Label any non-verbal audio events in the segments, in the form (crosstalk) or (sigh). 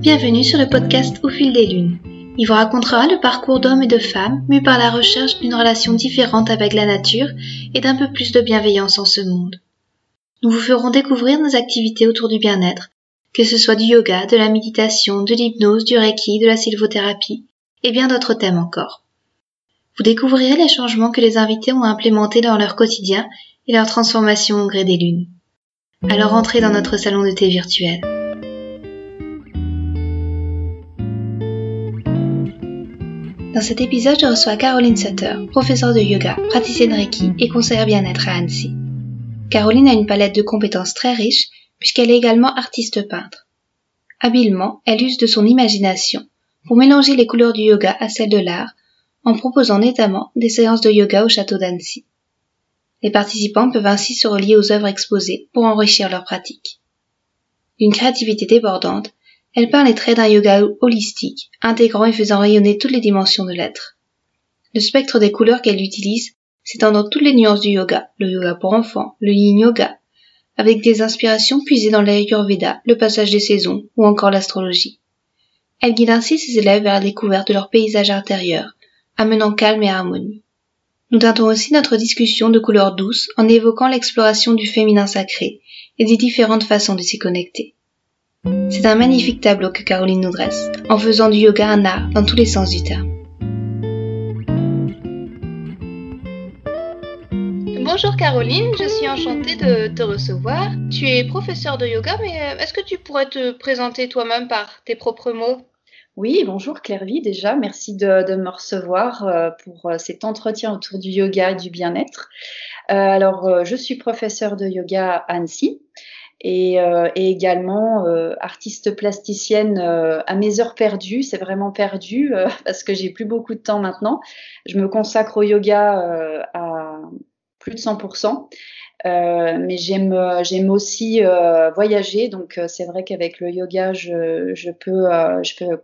Bienvenue sur le podcast Au fil des lunes. Il vous racontera le parcours d'hommes et de femmes mus par la recherche d'une relation différente avec la nature et d'un peu plus de bienveillance en ce monde. Nous vous ferons découvrir nos activités autour du bien-être, que ce soit du yoga, de la méditation, de l'hypnose, du reiki, de la sylvothérapie et bien d'autres thèmes encore. Vous découvrirez les changements que les invités ont implémentés dans leur quotidien et leur transformation au gré des lunes. Alors entrez dans notre salon de thé virtuel. Dans cet épisode, je reçois Caroline Sutter, professeure de yoga, praticienne Reiki et conseillère bien-être à Annecy. Caroline a une palette de compétences très riche puisqu'elle est également artiste peintre. Habilement, elle use de son imagination pour mélanger les couleurs du yoga à celles de l'art en proposant notamment des séances de yoga au château d'Annecy. Les participants peuvent ainsi se relier aux œuvres exposées pour enrichir leur pratique. D'une créativité débordante, elle peint les traits d'un yoga holistique, intégrant et faisant rayonner toutes les dimensions de l'être. Le spectre des couleurs qu'elle utilise s'étend dans toutes les nuances du yoga, le yoga pour enfants, le yin yoga, avec des inspirations puisées dans l'Ayurveda, le passage des saisons ou encore l'astrologie. Elle guide ainsi ses élèves vers la découverte de leur paysage intérieur, amenant calme et harmonie. Nous teintons aussi notre discussion de couleurs douces en évoquant l'exploration du féminin sacré et des différentes façons de s'y connecter. C'est un magnifique tableau que Caroline nous dresse, en faisant du yoga un art dans tous les sens du terme. Bonjour Caroline, je suis enchantée de te recevoir. Tu es professeure de yoga, mais est-ce que tu pourrais te présenter toi-même par tes propres mots? Oui, bonjour Clairvy déjà, merci de, me recevoir euh, pour euh, cet entretien autour du yoga et du bien-être. Euh, alors, je suis professeure de yoga à Annecy et, également artiste plasticienne à mes heures perdues. C'est vraiment perdu (laughs) parce que j'ai plus beaucoup de temps maintenant. Je me consacre au yoga à plus de 100%. mais j'aime j'aime aussi voyager donc c'est vrai qu'avec le yoga je, je peux je peux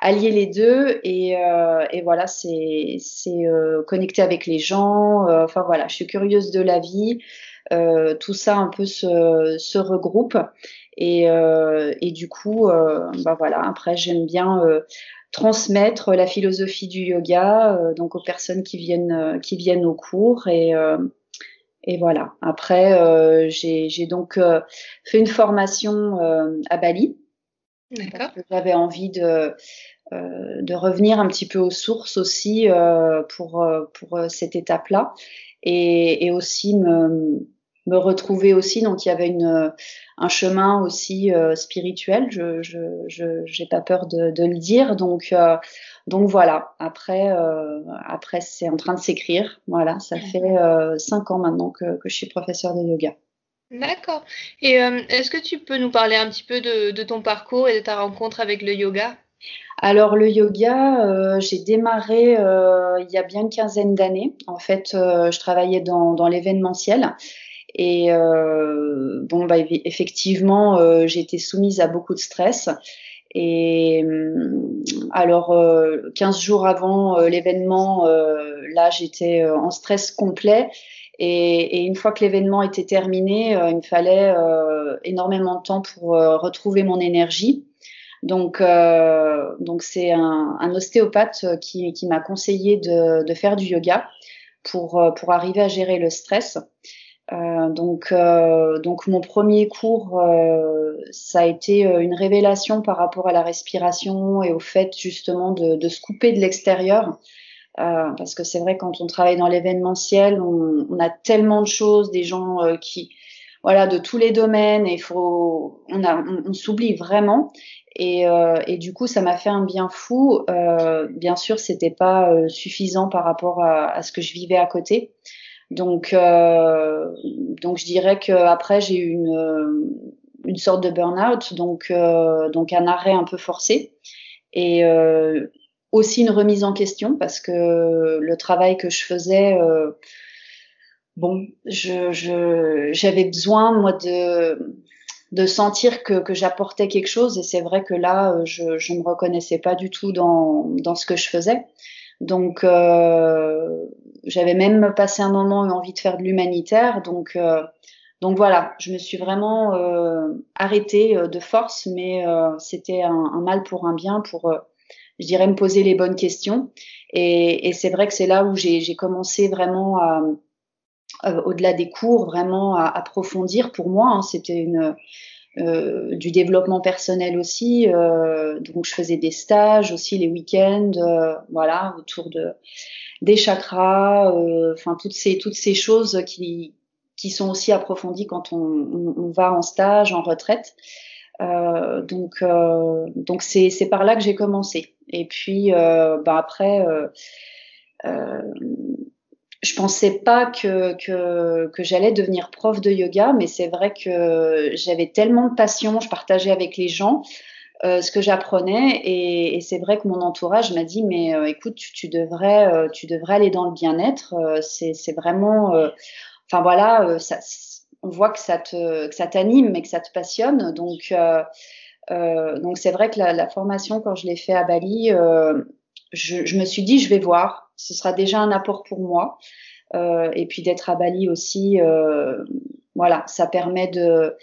allier les deux et, euh, et voilà, c'est euh, connecter avec les gens. Euh, enfin voilà, je suis curieuse de la vie. Euh, tout ça un peu se, se regroupe et, et du coup, bah voilà. Après, j'aime bien transmettre la philosophie du yoga donc aux personnes qui viennent qui viennent au cours et et voilà. Après, j'ai donc fait une formation à Bali. D'accord. J'avais envie de euh, de revenir un petit peu aux sources aussi euh, pour, euh, pour cette étape-là et, et, aussi me, me retrouver aussi. Donc il y avait une, un chemin aussi spirituel, je je j'ai pas peur de, de, le dire. Donc donc voilà. Après après c'est en train de s'écrire. Voilà, ça fait cinq ans maintenant que, que je suis professeure de yoga. D'accord. Et est-ce que tu peux nous parler un petit peu de, de ton parcours et de ta rencontre avec le yoga? Alors le yoga, euh, j'ai démarré euh, il y a bien une quinzaine d'années. En fait, euh, je travaillais dans, l'événementiel. Et bon, bah, effectivement, été soumise à beaucoup de stress. Et alors, 15 jours avant l'événement, là, j'étais en stress complet. Et, et, une fois que l'événement était terminé, il me fallait énormément de temps pour retrouver mon énergie. Donc, euh, donc c'est un, un, ostéopathe qui, qui m'a conseillé de, de, faire du yoga pour, euh, pour arriver à gérer le stress. Euh, donc, euh, donc mon premier cours, euh, ça a été euh, une révélation par rapport à la respiration et au fait justement de, de se couper de l'extérieur. parce que c'est vrai quand on travaille dans l'événementiel, on, on, a tellement de choses, des gens qui, voilà, de tous les domaines, et faut, on, on s'oublie vraiment. Et, euh, et, du coup, ça m'a fait un bien fou. Euh, bien sûr, c'était pas euh, suffisant par rapport à, à, ce que je vivais à côté. Donc, euh, donc je dirais que après j'ai eu une, euh, une sorte de burn-out, donc, donc un arrêt un peu forcé et aussi une remise en question parce que le travail que je faisais, bon, je, j'avais besoin moi de de sentir que, que j'apportais quelque chose. Et c'est vrai que là, euh, je ne me reconnaissais pas du tout dans, dans ce que je faisais. Donc, euh, j'avais même passé un moment eu envie de faire de l'humanitaire. Donc, euh, donc voilà, je me suis vraiment arrêtée de force, mais c'était un, un, mal pour un bien, pour, je dirais, me poser les bonnes questions. Et, et c'est vrai que c'est là où j'ai commencé vraiment à, au-delà des cours, vraiment à approfondir. Pour moi, hein, c'était euh, du développement personnel aussi. Euh, donc je faisais des stages aussi les week-ends, euh, voilà, autour de des chakras, enfin toutes ces toutes ces choses qui qui sont aussi approfondies quand on, on, va en stage, en retraite. donc donc c'est c'est par là que j'ai commencé. Et puis bah après je pensais pas que, que, que j'allais devenir prof de yoga, mais c'est vrai que j'avais tellement de passion, je partageais avec les gens euh, ce que j'apprenais, et, et c'est vrai que mon entourage m'a dit mais euh, écoute, tu, tu devrais, euh, tu devrais aller dans le bien-être. Euh, c'est, vraiment, enfin voilà, ça, on voit que ça te, ça t'anime, mais que ça te passionne. Donc, donc c'est vrai que la, la, formation quand je l'ai fait à Bali, je, je me suis dit je vais voir ce sera déjà un apport pour moi. Euh, et puis d'être à Bali aussi, euh, voilà, ça permet de,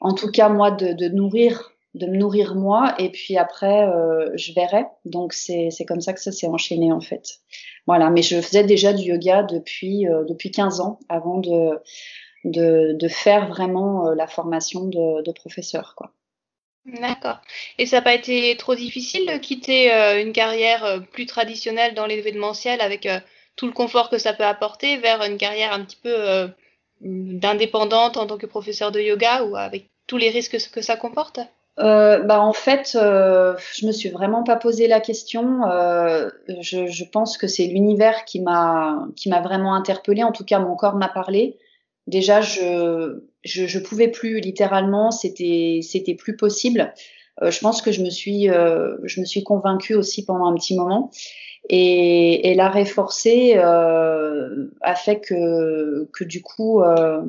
en tout cas moi, de, de nourrir, de me nourrir moi. Et puis après, euh, je verrai. Donc c'est comme ça que ça s'est enchaîné en fait. Voilà, mais je faisais déjà du yoga depuis euh, depuis 15 ans avant de de, de faire vraiment euh, la formation de, de professeur, quoi. D'accord. Et ça n'a pas été trop difficile de quitter euh, une carrière euh, plus traditionnelle dans l'événementiel avec euh, tout le confort que ça peut apporter vers une carrière un petit peu d'indépendante en tant que professeur de yoga ou avec tous les risques que ça comporte? Bah en fait, je me suis vraiment pas posé la question. Je, je, pense que c'est l'univers qui m'a qui m'a vraiment interpellée. En tout cas, mon corps m'a parlé déjà je, je, je pouvais plus littéralement, c'était c'était plus possible. Euh, je pense que je me suis euh, je me suis convaincue aussi pendant un petit moment et, et l'arrêt forcé euh, a fait que que du coup euh,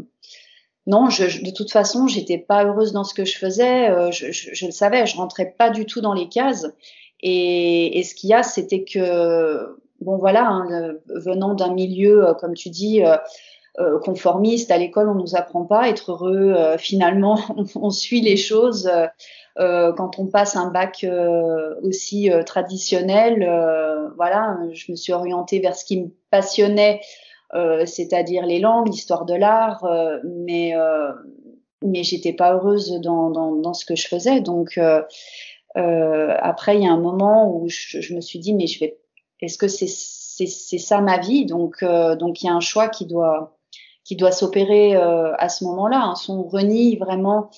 non, je, de toute façon, j'étais pas heureuse dans ce que je faisais. Euh, je, je, je, le savais, je rentrais pas du tout dans les cases. Et, et ce qu'il y a, c'était que bon voilà, hein, venant d'un milieu, comme tu dis, euh, conformiste. À l'école, on nous apprend pas à être heureux. Euh, finalement, (laughs) on, suit les choses. Euh, quand on passe un bac aussi traditionnel, voilà, je me suis orientée vers ce qui me passionnait, c'est-à-dire les langues, l'histoire de l'art, mais mais j'étais pas heureuse dans, dans, dans, ce que je faisais. Donc après, il y a un moment où je, je me suis dit, mais je vais, est-ce que c'est c'est ça ma vie? Donc donc il y a un choix qui doit qui doit s'opérer euh, à ce moment-là. Hein. Si on renie vraiment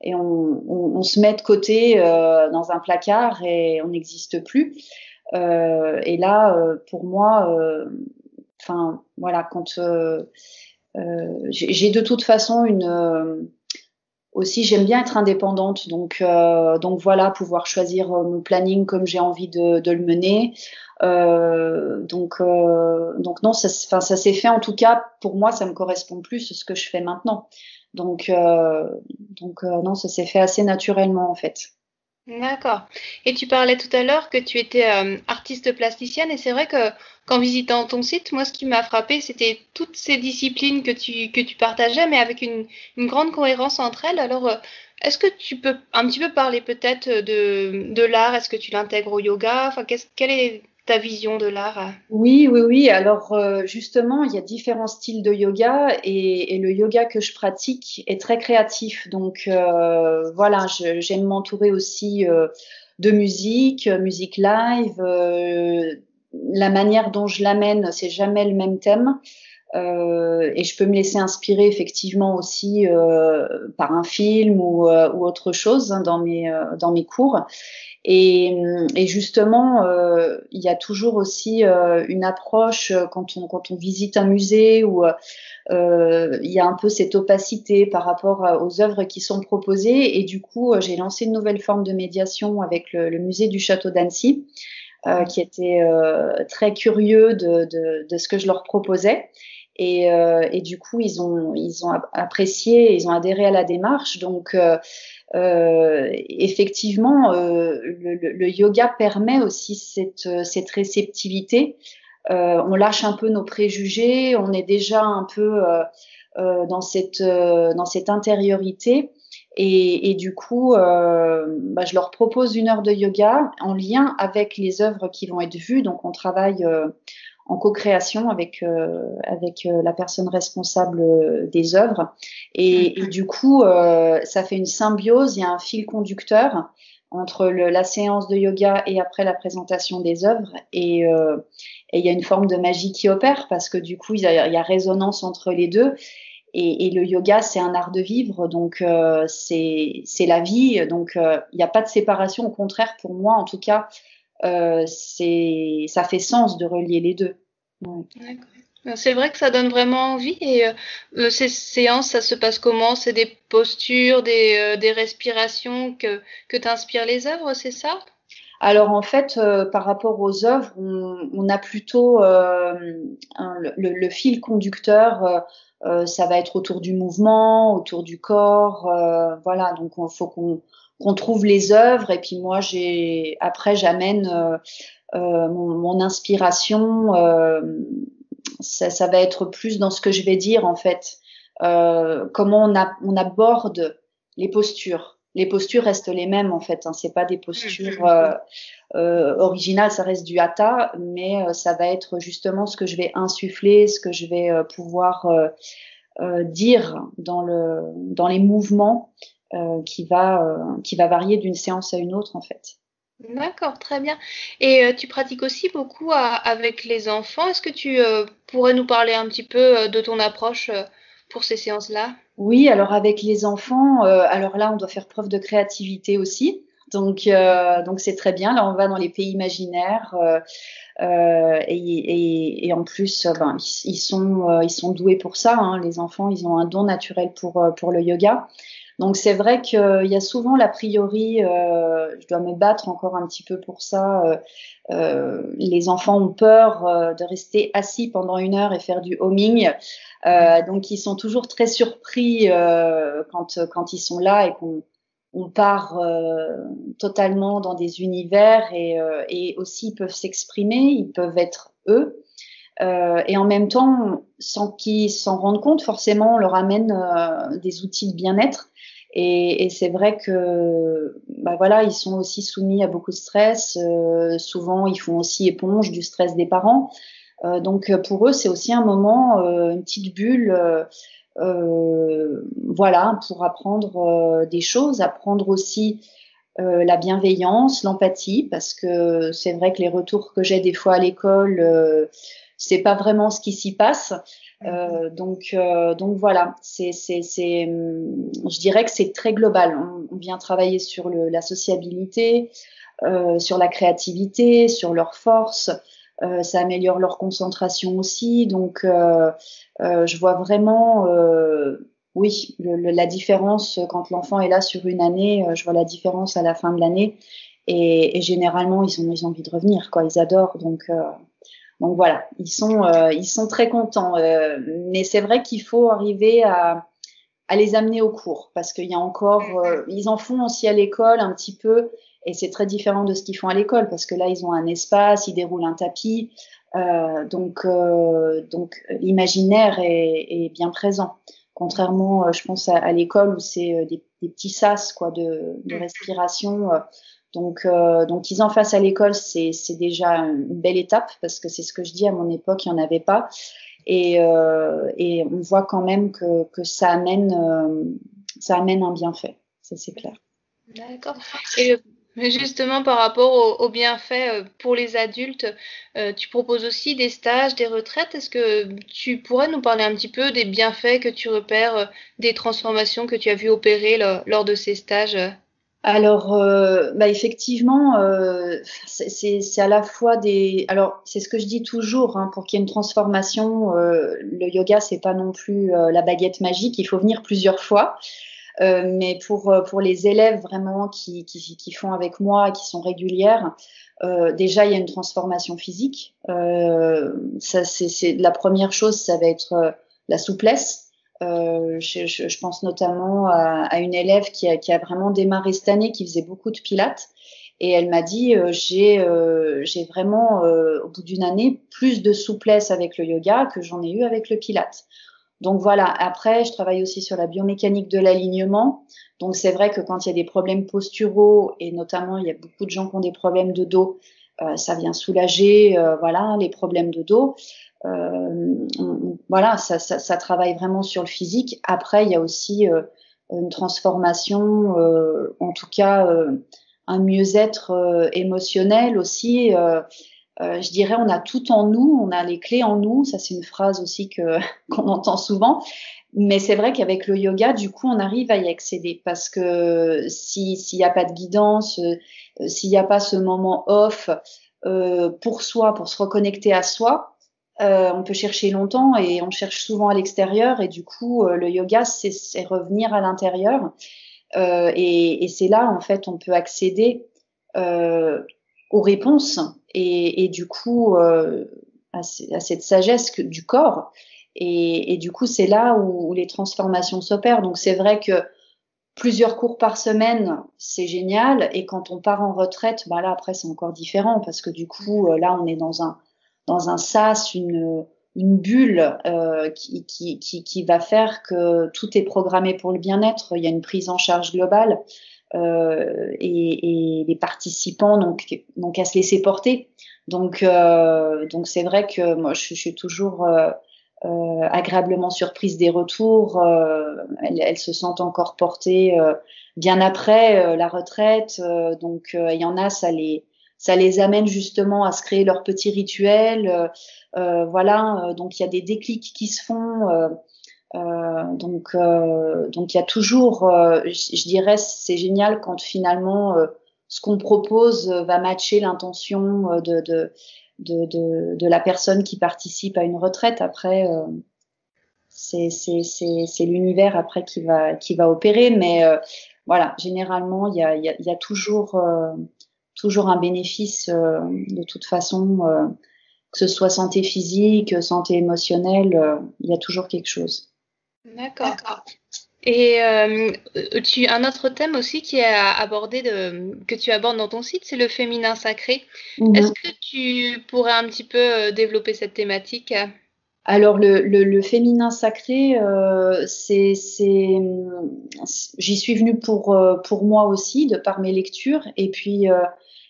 et on, on, on se met de côté euh, dans un placard et on n'existe plus. Euh, et là, euh, pour moi, euh, enfin voilà, quand j'ai de toute façon une aussi j'aime bien être indépendante donc donc voilà pouvoir choisir mon planning comme j'ai envie de, de, le mener euh, donc, euh, donc non, ça, ça s'est fait en tout cas pour moi, ça me correspond plus à ce que je fais maintenant. Donc, euh, donc non, ça s'est fait assez naturellement en fait. D'accord. Et tu parlais tout à l'heure que tu étais euh, artiste plasticienne et c'est vrai que qu'en visitant ton site, moi ce qui m'a frappé, c'était toutes ces disciplines que tu que tu partageais, mais avec une, grande cohérence entre elles. Alors, euh, est-ce que tu peux un petit peu parler peut-être de de l'art? Est-ce que tu l'intègres au yoga? Enfin, quelle est ta vision de l'art? Oui, oui, oui. Alors euh, justement, il y a différents styles de yoga et, le yoga que je pratique est très créatif. Donc euh, voilà, j'aime m'entourer aussi de musique, musique live. La manière dont je l'amène, c'est jamais le même thème. Euh, et je peux me laisser inspirer effectivement aussi euh, par un film ou, ou autre chose hein, dans mes dans mes cours. Et, justement, euh, il y a toujours aussi euh, une approche euh, quand on, quand on visite un musée où euh, il y a un peu cette opacité par rapport aux œuvres qui sont proposées. Et du coup, j'ai lancé une nouvelle forme de médiation avec le musée du château d'Annecy, euh, qui était très curieux de, de, de, ce que je leur proposais. Et, et, du coup, ils ont, ils ont apprécié, ils ont adhéré à la démarche. Donc, euh, effectivement, euh, le, le, yoga permet aussi cette, cette réceptivité. Euh, on lâche un peu nos préjugés, on est déjà un peu dans cette dans cette intériorité. Et, et du coup, bah, je leur propose une heure de yoga en lien avec les œuvres qui vont être vues. Donc, on travaille en co-création avec euh, avec euh, la personne responsable euh, des œuvres. Et, et du coup ça fait une symbiose il y a un fil conducteur entre le, la séance de yoga et après la présentation des œuvres. Et, et il y a une forme de magie qui opère parce que du coup il y a, il y a résonance entre les deux et, et, le yoga, c'est un art de vivre, donc euh, c'est la vie, donc il n'y a pas de séparation. Au contraire, pour moi, en tout cas, euh, ça fait sens de relier les deux. C'est vrai que ça donne vraiment envie. Et euh, ces séances, ça se passe comment? C'est des postures, des, euh, des respirations que, que t'inspirent les œuvres, c'est ça? Alors en fait, euh, par rapport aux œuvres, on, a plutôt euh, le, fil conducteur. Euh, ça va être autour du mouvement, autour du corps, voilà. Donc il faut qu'on trouve les œuvres et puis moi j'ai après j'amène mon, inspiration, ça, va être plus dans ce que je vais dire en fait. Comment on, aborde les postures. Les postures restent les mêmes en fait. Hein, c'est pas des postures euh, originales, ça reste du hatha, mais ça va être justement ce que je vais insuffler, ce que je vais pouvoir dire dans le dans les mouvements qui va qui va varier d'une séance à une autre en fait. D'accord, très bien. Et euh, tu pratiques aussi beaucoup avec les enfants. Est-ce que tu euh, pourrais nous parler un petit peu euh, de ton approche pour ces séances-là? Oui, alors avec les enfants, alors là, on doit faire preuve de créativité aussi. Donc, donc c'est très bien. Là, on va dans les pays imaginaires. Et, et, et, en plus, ben, ils, sont, ils sont doués pour ça. Hein. Les enfants, ils ont un don naturel pour, pour le yoga. Donc c'est vrai qu'il y a souvent l'a priori, euh, je dois me battre encore un petit peu pour ça. Euh, euh, les enfants ont peur euh, de rester assis pendant une heure et faire du homing, euh, donc ils sont toujours très surpris euh, quand quand ils sont là et qu'on on part totalement dans des univers et, et aussi ils peuvent s'exprimer, ils peuvent être eux. et en même temps, sans qu'ils s'en rendent compte, forcément, on leur amène des outils de bien-être et, c'est vrai que, bah voilà, ils sont aussi soumis à beaucoup de stress. Euh, souvent, ils font aussi éponge du stress des parents. Euh, donc, pour eux, c'est aussi un moment, euh, une petite bulle, voilà, pour apprendre des choses, apprendre aussi la bienveillance, l'empathie, parce que c'est vrai que les retours que j'ai des fois à l'école, c'est pas vraiment ce qui s'y passe. Euh, donc, euh, donc voilà, hum, je dirais que c'est très global. On, vient travailler sur la sociabilité, euh, sur la créativité, sur leurs forces. Ça améliore leur concentration aussi. Donc, je vois vraiment, oui, la différence quand l'enfant est là sur une année. je vois la différence à la fin de l'année. Et, généralement, ils ont, ils ont envie de revenir, quoi. Ils adorent. Donc voilà, ils sont, euh, ils sont très contents. Euh, mais c'est vrai qu'il faut arriver à, à, les amener au cours parce qu'il y a encore, euh, ils en font aussi à l'école un petit peu et c'est très différent de ce qu'ils font à l'école parce que là ils ont un espace, ils déroulent un tapis, donc donc l'imaginaire est, est, bien présent. Contrairement, je pense à, à l'école où c'est des, des, petits sas quoi de, de respiration donc, euh, donc qu'ils en fassent à l'école, c'est déjà une belle étape parce que c'est ce que je dis à mon époque, il n'y en avait pas. Et, euh, et, on voit quand même que, que ça, amène, euh, ça amène un bienfait, ça c'est clair. D'accord. Et justement, par rapport aux au bienfaits pour les adultes, euh, tu proposes aussi des stages, des retraites. Est-ce que tu pourrais nous parler un petit peu des bienfaits que tu repères, des transformations que tu as vu opérer lors de ces stages? Alors, euh, bah effectivement, euh, c'est à la fois des. Alors, c'est ce que je dis toujours, hein, pour qu'il y ait une transformation, euh, le yoga, c'est pas non plus euh, la baguette magique. Il faut venir plusieurs fois. Euh, mais pour pour les élèves vraiment qui, qui, qui font avec moi, qui sont régulières, déjà il y a une transformation physique. ça, c'est la première chose, ça va être la souplesse. Euh, je, je, je, pense notamment à, à une élève qui a, qui a, vraiment démarré cette année, qui faisait beaucoup de pilates. Et elle m'a dit, euh, j'ai euh, vraiment, euh, au bout d'une année, plus de souplesse avec le yoga que j'en ai eu avec le pilates. Donc voilà, après, je travaille aussi sur la biomécanique de l'alignement. Donc c'est vrai que quand il y a des problèmes posturaux, et notamment il y a beaucoup de gens qui ont des problèmes de dos, euh, ça vient soulager euh, voilà, les problèmes de dos. Euh, voilà, ça, travaille vraiment sur le physique. Après, il y a aussi une transformation, en tout cas un mieux-être émotionnel aussi. Je dirais, on a tout en nous, on a les clés en nous. Ça, c'est une phrase aussi que (laughs) qu'on entend souvent. Mais c'est vrai qu'avec le yoga, du coup, on arrive à y accéder parce que s'il n'y a pas de guidance, euh, s'il n'y a pas ce moment off euh, pour soi, pour se reconnecter à soi, euh, on peut chercher longtemps et on cherche souvent à l'extérieur. Et du coup, le yoga, c'est revenir à l'intérieur. et, et c'est là, en fait, on peut accéder aux réponses et, du coup à, à, cette sagesse du corps et, du coup, c'est là où, les transformations s'opèrent. Donc, c'est vrai que plusieurs cours par semaine, c'est génial. Et quand on part en retraite, bah là, après, c'est encore différent parce que du coup, euh, là, on est dans un, dans un sas, une, bulle euh, qui, qui, qui, va faire que tout est programmé pour le bien-être. Il y a une prise en charge globale. Euh, et, et, les participants donc donc à se laisser porter donc euh, donc c'est vrai que moi je, suis toujours euh, euh, agréablement surprises des retours. Euh, elles, se sentent encore portées bien après la retraite. donc il y en a, ça les ça les amène justement à se créer leur petit rituel. voilà, donc il y a des déclics qui se font. Donc, donc il y a toujours, je, dirais, c'est génial quand finalement ce qu'on propose va matcher l'intention de, de, de, de, de, la personne qui participe à une retraite. Après, euh, c'est l'univers après qui va, qui va opérer. Mais euh, voilà, généralement, il y a, y, a, y a, toujours, euh, toujours un bénéfice euh, de toute façon, que ce soit santé physique, santé émotionnelle, il y a toujours quelque chose. D'accord. Et euh, tu, un autre thème aussi qui est abordé de, que tu abordes dans ton site, c'est le féminin sacré. Mhm. Est-ce que tu pourrais un petit peu euh, développer cette thématique? Alors le, le, le, féminin sacré, euh, c'est, j'y suis venue pour pour moi aussi de par mes lectures et puis euh,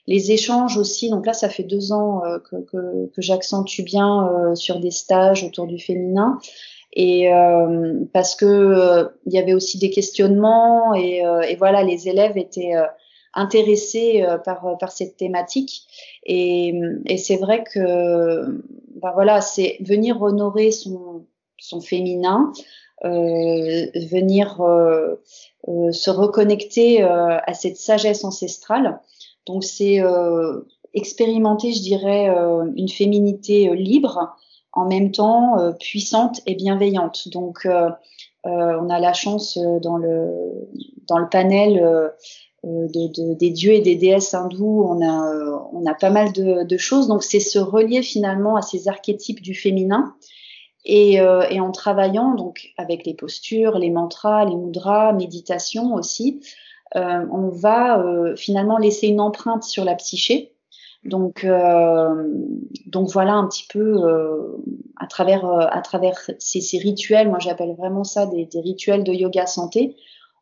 les échanges aussi. Donc là, ça fait deux ans que, que, que j'accentue bien sur des stages autour du féminin et euh, parce que euh, il y avait aussi des questionnements et, euh, et voilà les élèves étaient intéressés par par cette thématique. Et, et c'est vrai que ben voilà c'est venir honorer son son féminin euh, venir euh, se reconnecter à cette sagesse ancestrale. Donc c'est expérimenter je dirais une féminité libre en même temps euh, puissante et bienveillante. Donc, euh, euh, on a la chance dans le dans le panel de, de, des dieux et des déesses hindous, on a, on a pas mal de, de choses. Donc, c'est se relier finalement à ces archétypes du féminin. Et, euh, et, en travaillant donc avec les postures, les mantras, les mudras, méditation aussi, euh, on va euh, finalement laisser une empreinte sur la psyché donc, euh, donc voilà un petit peu euh, à travers euh, à travers ces, rituels, moi j'appelle vraiment ça des, rituels de yoga santé.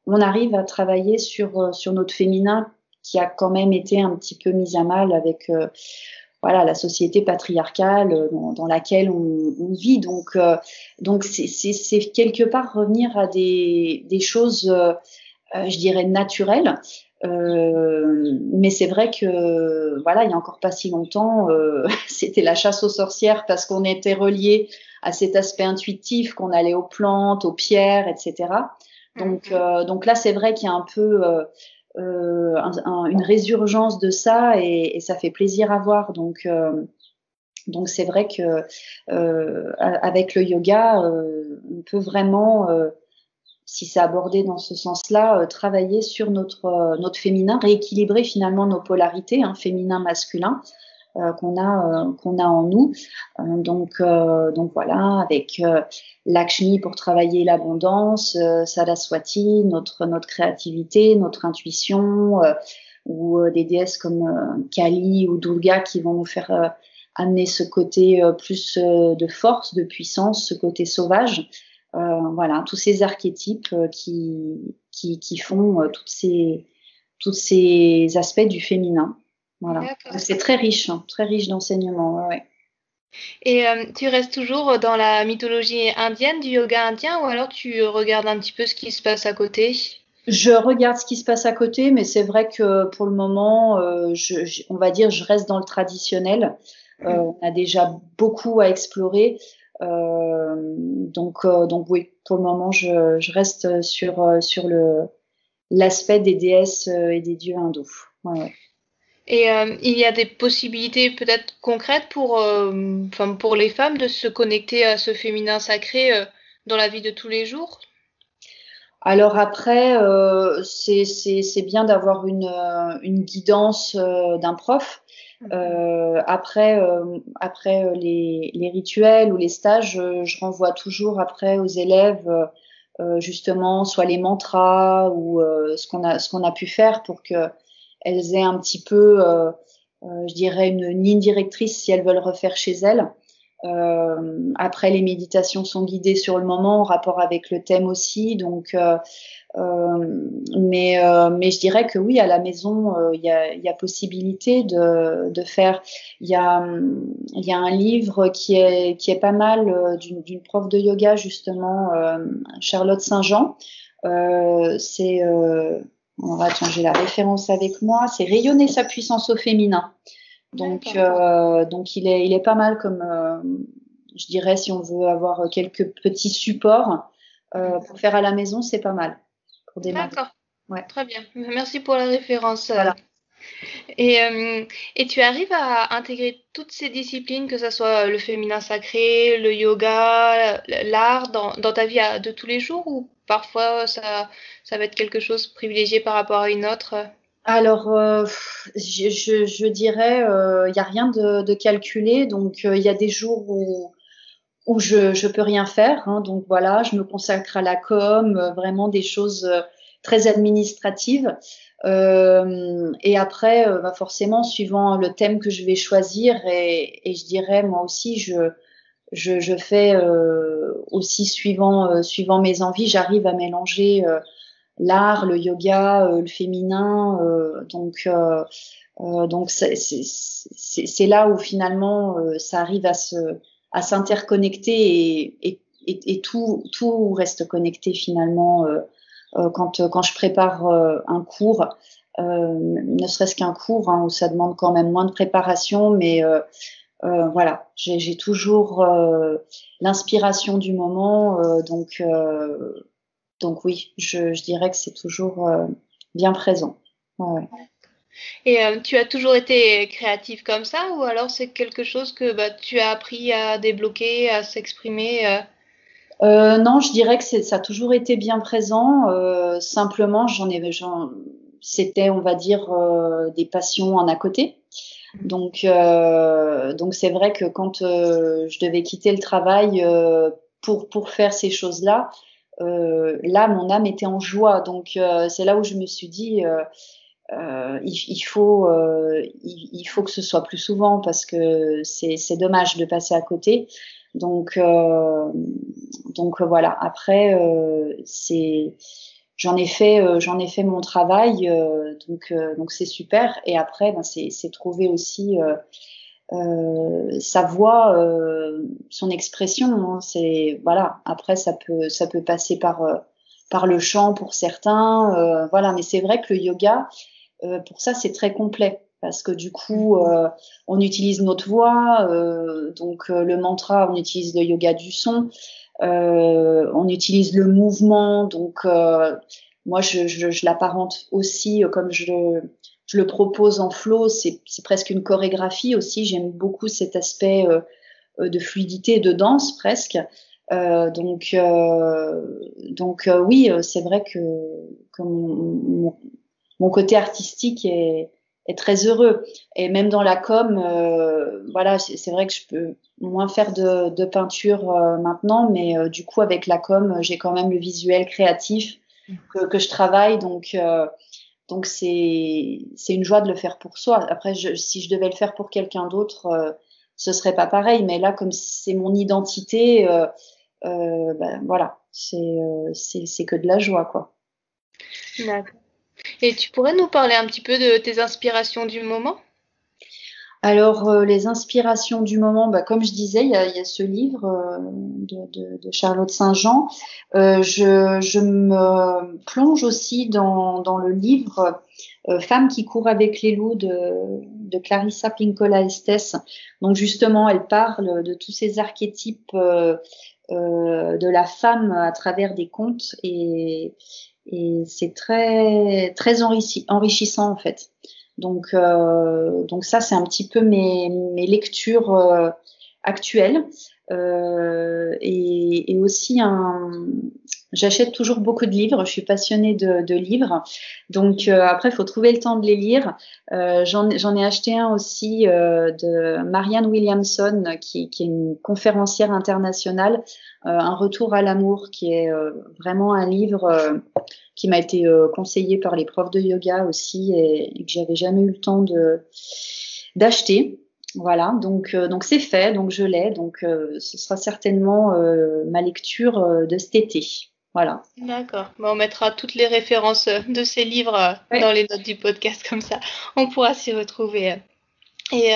On arrive à travailler sur sur notre féminin qui a quand même été un petit peu mis à mal avec voilà la société patriarcale dans, laquelle on, on, vit. Donc donc c'est quelque part revenir à des des choses je dirais naturelles euh, mais c'est vrai que voilà, il y a encore pas si longtemps, euh, (laughs) c'était la chasse aux sorcières parce qu'on était relié à cet aspect intuitif, qu'on allait aux plantes, aux pierres, etc. Donc, mhm. euh, donc là, c'est vrai qu'il y a un peu euh, euh, un, une résurgence de ça et, et, ça fait plaisir à voir. Donc, donc c'est vrai que avec le yoga, on peut vraiment si c'est abordé dans ce sens-là, euh, travailler sur notre, euh, notre féminin, rééquilibrer finalement nos polarités, hein, féminin-masculin, euh, qu'on a qu'on a en nous. donc donc voilà, avec Lakshmi pour travailler l'abondance, Saraswati notre notre créativité, notre intuition, ou des déesses comme Kali ou Durga qui vont nous faire amener ce côté plus de force, de puissance, ce côté sauvage. Voilà, tous ces archétypes qui, qui, qui font toutes ces, tous ces aspects du féminin. Voilà. C'est très riche, hein, très riche d'enseignements. Ouais, Et tu restes toujours dans la mythologie indienne, du yoga indien, ou alors tu regardes un petit peu ce qui se passe à côté? Je regarde ce qui se passe à côté, mais c'est vrai que pour le moment, euh, je, on va dire, je reste dans le traditionnel. Euh, mm. on a déjà beaucoup à explorer. Euh, donc, donc oui, pour le moment, je, reste sur, sur le, l'aspect des déesses et des dieux hindous. Et il y a des possibilités peut-être concrètes pour, enfin, pour les femmes de se connecter à ce féminin sacré dans la vie de tous les jours? Alors après, euh, c'est bien d'avoir une, euh, une guidance euh, d'un prof. Mhm. Euh, après, euh, après les, les, rituels ou les stages, je, renvoie toujours après aux élèves justement soit les mantras ou ce qu'on a ce qu'on a pu faire pour que elles aient un petit peu, je dirais une ligne directrice si elles veulent refaire chez elles. Euh, après, les méditations sont guidées sur le moment, en rapport avec le thème aussi. Donc, euh, euh, mais, mais je dirais que oui, à la maison, il y, a, y, a, possibilité de, de faire. Il y a, y a un livre qui est, qui est pas mal d'une prof de yoga justement, Charlotte Saint-Jean. c'est on va changer la référence avec moi. C'est rayonner sa puissance au féminin. Donc, euh, donc il est, il est pas mal comme, euh, je dirais, si on veut avoir quelques petits supports euh, pour faire à la maison, c'est pas mal pour D'accord. Ouais. Très bien. Merci pour la référence. Voilà. Et, euh, et, tu arrives à intégrer toutes ces disciplines, que ce soit le féminin sacré, le yoga, l'art, dans, dans, ta vie de tous les jours ou parfois ça, ça va être quelque chose privilégié par rapport à une autre? Alors, euh, je, dirais, il euh, n'y a rien de, calculé. Donc, il euh, y a des jours où, je ne peux rien faire. Hein, donc, voilà, je me consacre à la com, euh, vraiment des choses très administratives. et après, bah forcément, suivant le thème que je vais choisir, et, je dirais, moi aussi, je, je, fais aussi suivant mes envies, j'arrive à mélanger l'art, le yoga, euh, le féminin. Euh, donc, euh, donc c'est là où finalement ça arrive à se à s'interconnecter et, et, et, tout, tout reste connecté finalement quand, quand je prépare un cours, ne serait-ce qu'un cours hein, où ça demande quand même moins de préparation, mais voilà, j'ai toujours l'inspiration du moment, donc donc oui, je, dirais que c'est toujours euh, bien présent. Et euh, tu as toujours été créative comme ça ou alors c'est quelque chose que bah, tu as appris à débloquer, à s'exprimer euh? Non, je dirais que ça a toujours été bien présent. simplement, j'en ai, c'était, on va dire, des passions en à côté. Mmh. Donc, donc c'est vrai que quand je devais quitter le travail pour pour faire ces choses-là, là, mon âme était en joie. Donc, euh, c'est là où je me suis dit, euh, il, faut, que ce soit plus souvent parce que c'est dommage de passer à côté. Donc, donc voilà. Après, c'est j'en ai fait ai fait mon travail donc donc c'est super et après ben, c'est trouver aussi euh, sa voix, euh, son expression. Hein, c'est voilà. Après, ça peut ça peut passer par euh, par le chant pour certains, euh, voilà. Mais c'est vrai que le yoga, pour ça, c'est très complet parce que du coup, on utilise notre voix. donc le mantra, on utilise le yoga du son. on utilise le mouvement. Donc moi, je, je, je l'apparente aussi comme je je le propose en flow, c'est presque une chorégraphie aussi. J'aime beaucoup cet aspect euh, euh, de fluidité, de danse presque. Euh, donc, donc oui, c'est vrai que, que mon, mon, côté artistique est, est, très heureux. Et même dans la com, voilà, c'est vrai que je peux moins faire de, de peinture maintenant, mais du coup avec la com, j'ai quand même le visuel créatif que, que je travaille. Donc donc c'est une joie de le faire pour soi. Après, si je devais le faire pour quelqu'un d'autre, euh, ce serait pas pareil. Mais là, comme c'est mon identité, euh, ben, voilà, c'est c'est que de la joie, quoi. Et tu pourrais nous parler un petit peu de tes inspirations du moment? Alors, euh, les inspirations du moment, bah, comme je disais, il y a, ce livre euh, de, Charlotte Saint-Jean. Euh, je, me plonge aussi dans, le livre Femmes qui courent avec les loups de, Clarissa Pinkola Estes. Donc, justement, elle parle de tous ces archétypes de la femme à travers des contes et, c'est très enrichissant en fait. Donc, euh, donc ça, c'est un petit peu mes, mes lectures euh, actuelles. Euh, et, aussi un, j'achète toujours beaucoup de livres. Je suis passionnée de, livres, donc euh, après il faut trouver le temps de les lire. Euh, j'en, ai acheté un aussi de Marianne Williamson, qui, qui, est une conférencière internationale, un retour à l'amour, qui est vraiment un livre qui m'a été conseillé par les profs de yoga aussi et, et que j'avais jamais eu le temps de d'acheter. Voilà, donc euh, donc c'est fait, donc je l'ai, donc euh, ce sera certainement euh, ma lecture de cet été. Voilà. D'accord. on mettra toutes les références de ces livres dans les notes du podcast, comme ça on pourra s'y retrouver. Et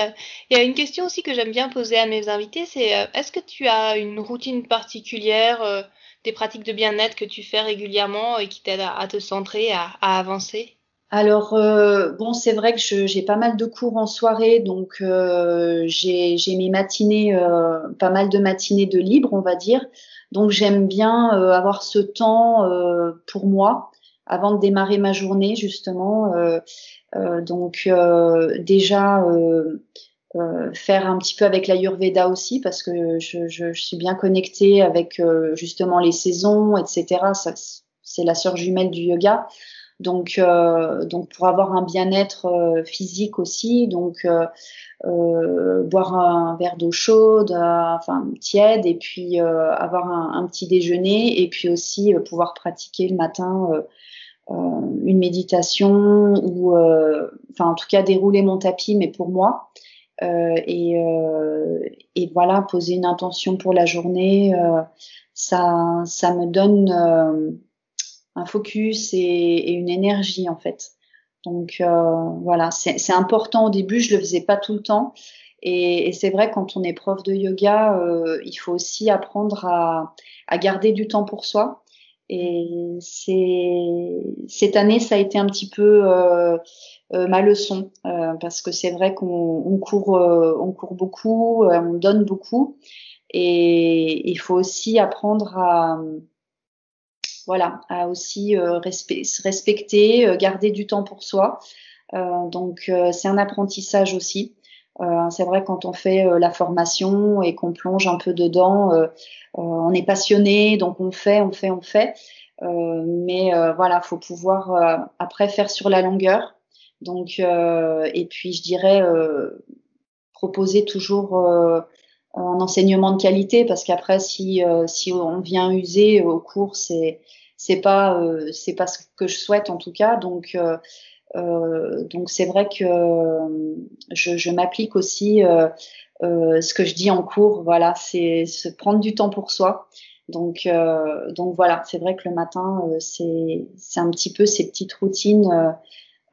il y a une question aussi que j'aime bien poser à mes invités, c'est est-ce que tu as une routine particulière, des pratiques de bien-être que tu fais régulièrement et qui t'aident à, te centrer, à avancer? Alors euh, bon, c'est vrai que j'ai pas mal de cours en soirée, donc euh, j'ai mes matinées, euh, pas mal de matinées de libre, on va dire. Donc j'aime bien avoir ce temps pour moi avant de démarrer ma journée justement. donc déjà faire un petit peu avec l'Ayurveda aussi parce que je, je, je, suis bien connectée avec justement les saisons, etc. C'est la sœur jumelle du yoga. Donc, euh, donc pour avoir un bien-être euh, physique aussi, donc euh, euh, boire un verre d'eau chaude, enfin tiède, et puis avoir un, petit déjeuner, et puis aussi pouvoir pratiquer le matin une méditation ou, enfin en tout cas dérouler mon tapis, mais pour moi. et, et voilà, poser une intention pour la journée, ça, ça me donne un focus et, une énergie en fait. Donc euh, voilà, c'est important au début, je le faisais pas tout le temps. Et, c'est vrai, quand on est prof de yoga, euh, il faut aussi apprendre à, garder du temps pour soi. Et cette année, ça a été un petit peu euh, ma leçon, parce que c'est vrai qu'on court, on court beaucoup, on donne beaucoup, et il faut aussi apprendre à, voilà, à aussi euh, respecter, euh, garder du temps pour soi. Euh, donc c'est un apprentissage aussi. c'est vrai quand on fait la formation et qu'on plonge un peu dedans, on est passionné, donc on fait, on fait, on fait. mais voilà, faut pouvoir après faire sur la longueur. Donc et puis je dirais proposer toujours un enseignement de qualité parce qu'après si si on vient user au cours c'est c'est pas euh, c'est pas ce que je souhaite en tout cas. Donc euh, euh, donc c'est vrai que je, je m'applique aussi ce que je dis en cours. Voilà, c'est se prendre du temps pour soi. Donc, donc voilà, c'est vrai que le matin, c'est c'est un petit peu ces petites routines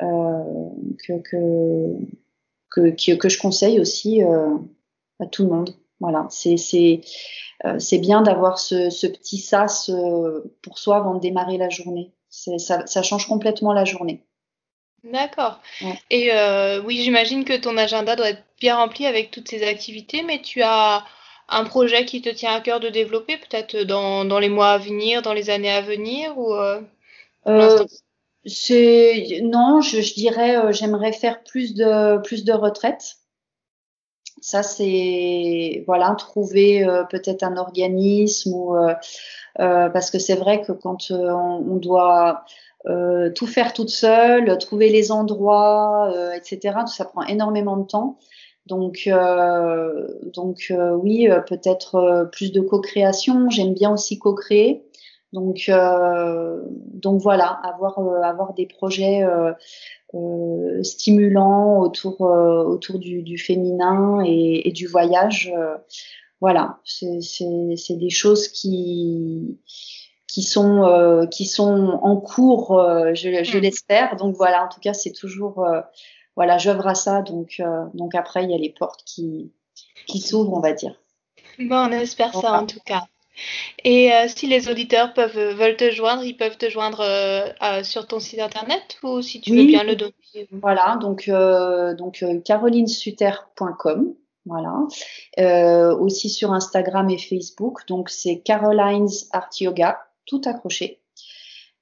que, que, que, que, je conseille aussi à tout le monde. Voilà, c'est euh, bien d'avoir ce, ce, petit sas euh, pour soi avant de démarrer la journée. Ça, ça, change complètement la journée. D'accord. Et euh, oui, j'imagine que ton agenda doit être bien rempli avec toutes ces activités, mais tu as un projet qui te tient à cœur de développer, peut-être dans, dans, les mois à venir, dans les années à venir ou c'est non, je, je dirais j'aimerais faire plus de plus de retraites. Ça, c'est voilà, trouver euh, peut-être un organisme ou euh, euh, parce que c'est vrai que quand on, doit tout faire toute seule, trouver les endroits, etc. Ça prend énormément de temps. Donc, donc oui, peut-être plus de co-création. J'aime bien aussi co-créer. Donc, donc voilà, avoir avoir des projets euh, autour, euh, autour du, du féminin et, et, du voyage. Euh, voilà, c'est des choses qui qui sont euh, qui sont en cours, euh, je, je mm. l'espère. Donc voilà, en tout cas, c'est toujours euh, voilà, j'œuvre à ça. Donc donc après, il y a les portes qui qui s'ouvrent, on va dire. Bon, on espère ça en tout cas. Et si les auditeurs peuvent veulent te joindre, ils peuvent te joindre sur ton site internet ou si tu veux bien le donner. Voilà, donc donc carolinesuter.com. Voilà. Euh, aussi sur Instagram et Facebook. Donc c'est Caroline's Art Yoga tout accroché.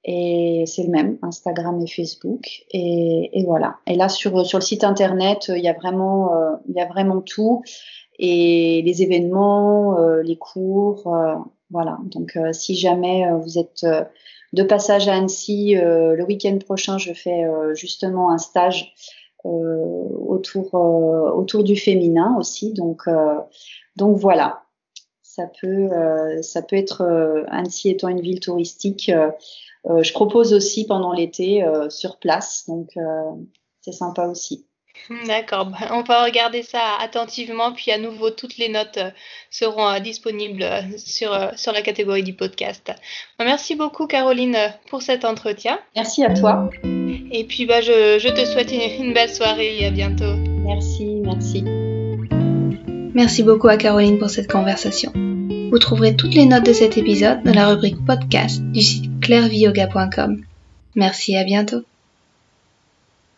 Et c'est le même, Instagram et Facebook. Et, et, voilà. Et là, sur, sur le site internet, il y a vraiment, euh, il y a vraiment tout. Et les événements, euh, les cours, euh, voilà. Donc, si jamais vous êtes de passage à Annecy, le week-end prochain, je fais justement un stage autour, autour du féminin aussi. Donc, donc voilà ça peut, euh, ça peut être euh, Annecy étant une ville touristique. Euh, je propose aussi pendant l'été sur place, donc c'est sympa aussi. D'accord, bah, on va regarder ça attentivement, puis à nouveau toutes les notes seront disponibles sur, sur la catégorie du podcast. Bah, merci beaucoup Caroline pour cet entretien. Merci à toi. Et puis bah, je, je te souhaite une, une belle soirée et à bientôt. Merci, merci. Merci beaucoup à Caroline pour cette conversation. Vous trouverez toutes les notes de cet épisode dans la rubrique podcast du site clairviyoga.com. Merci et à bientôt.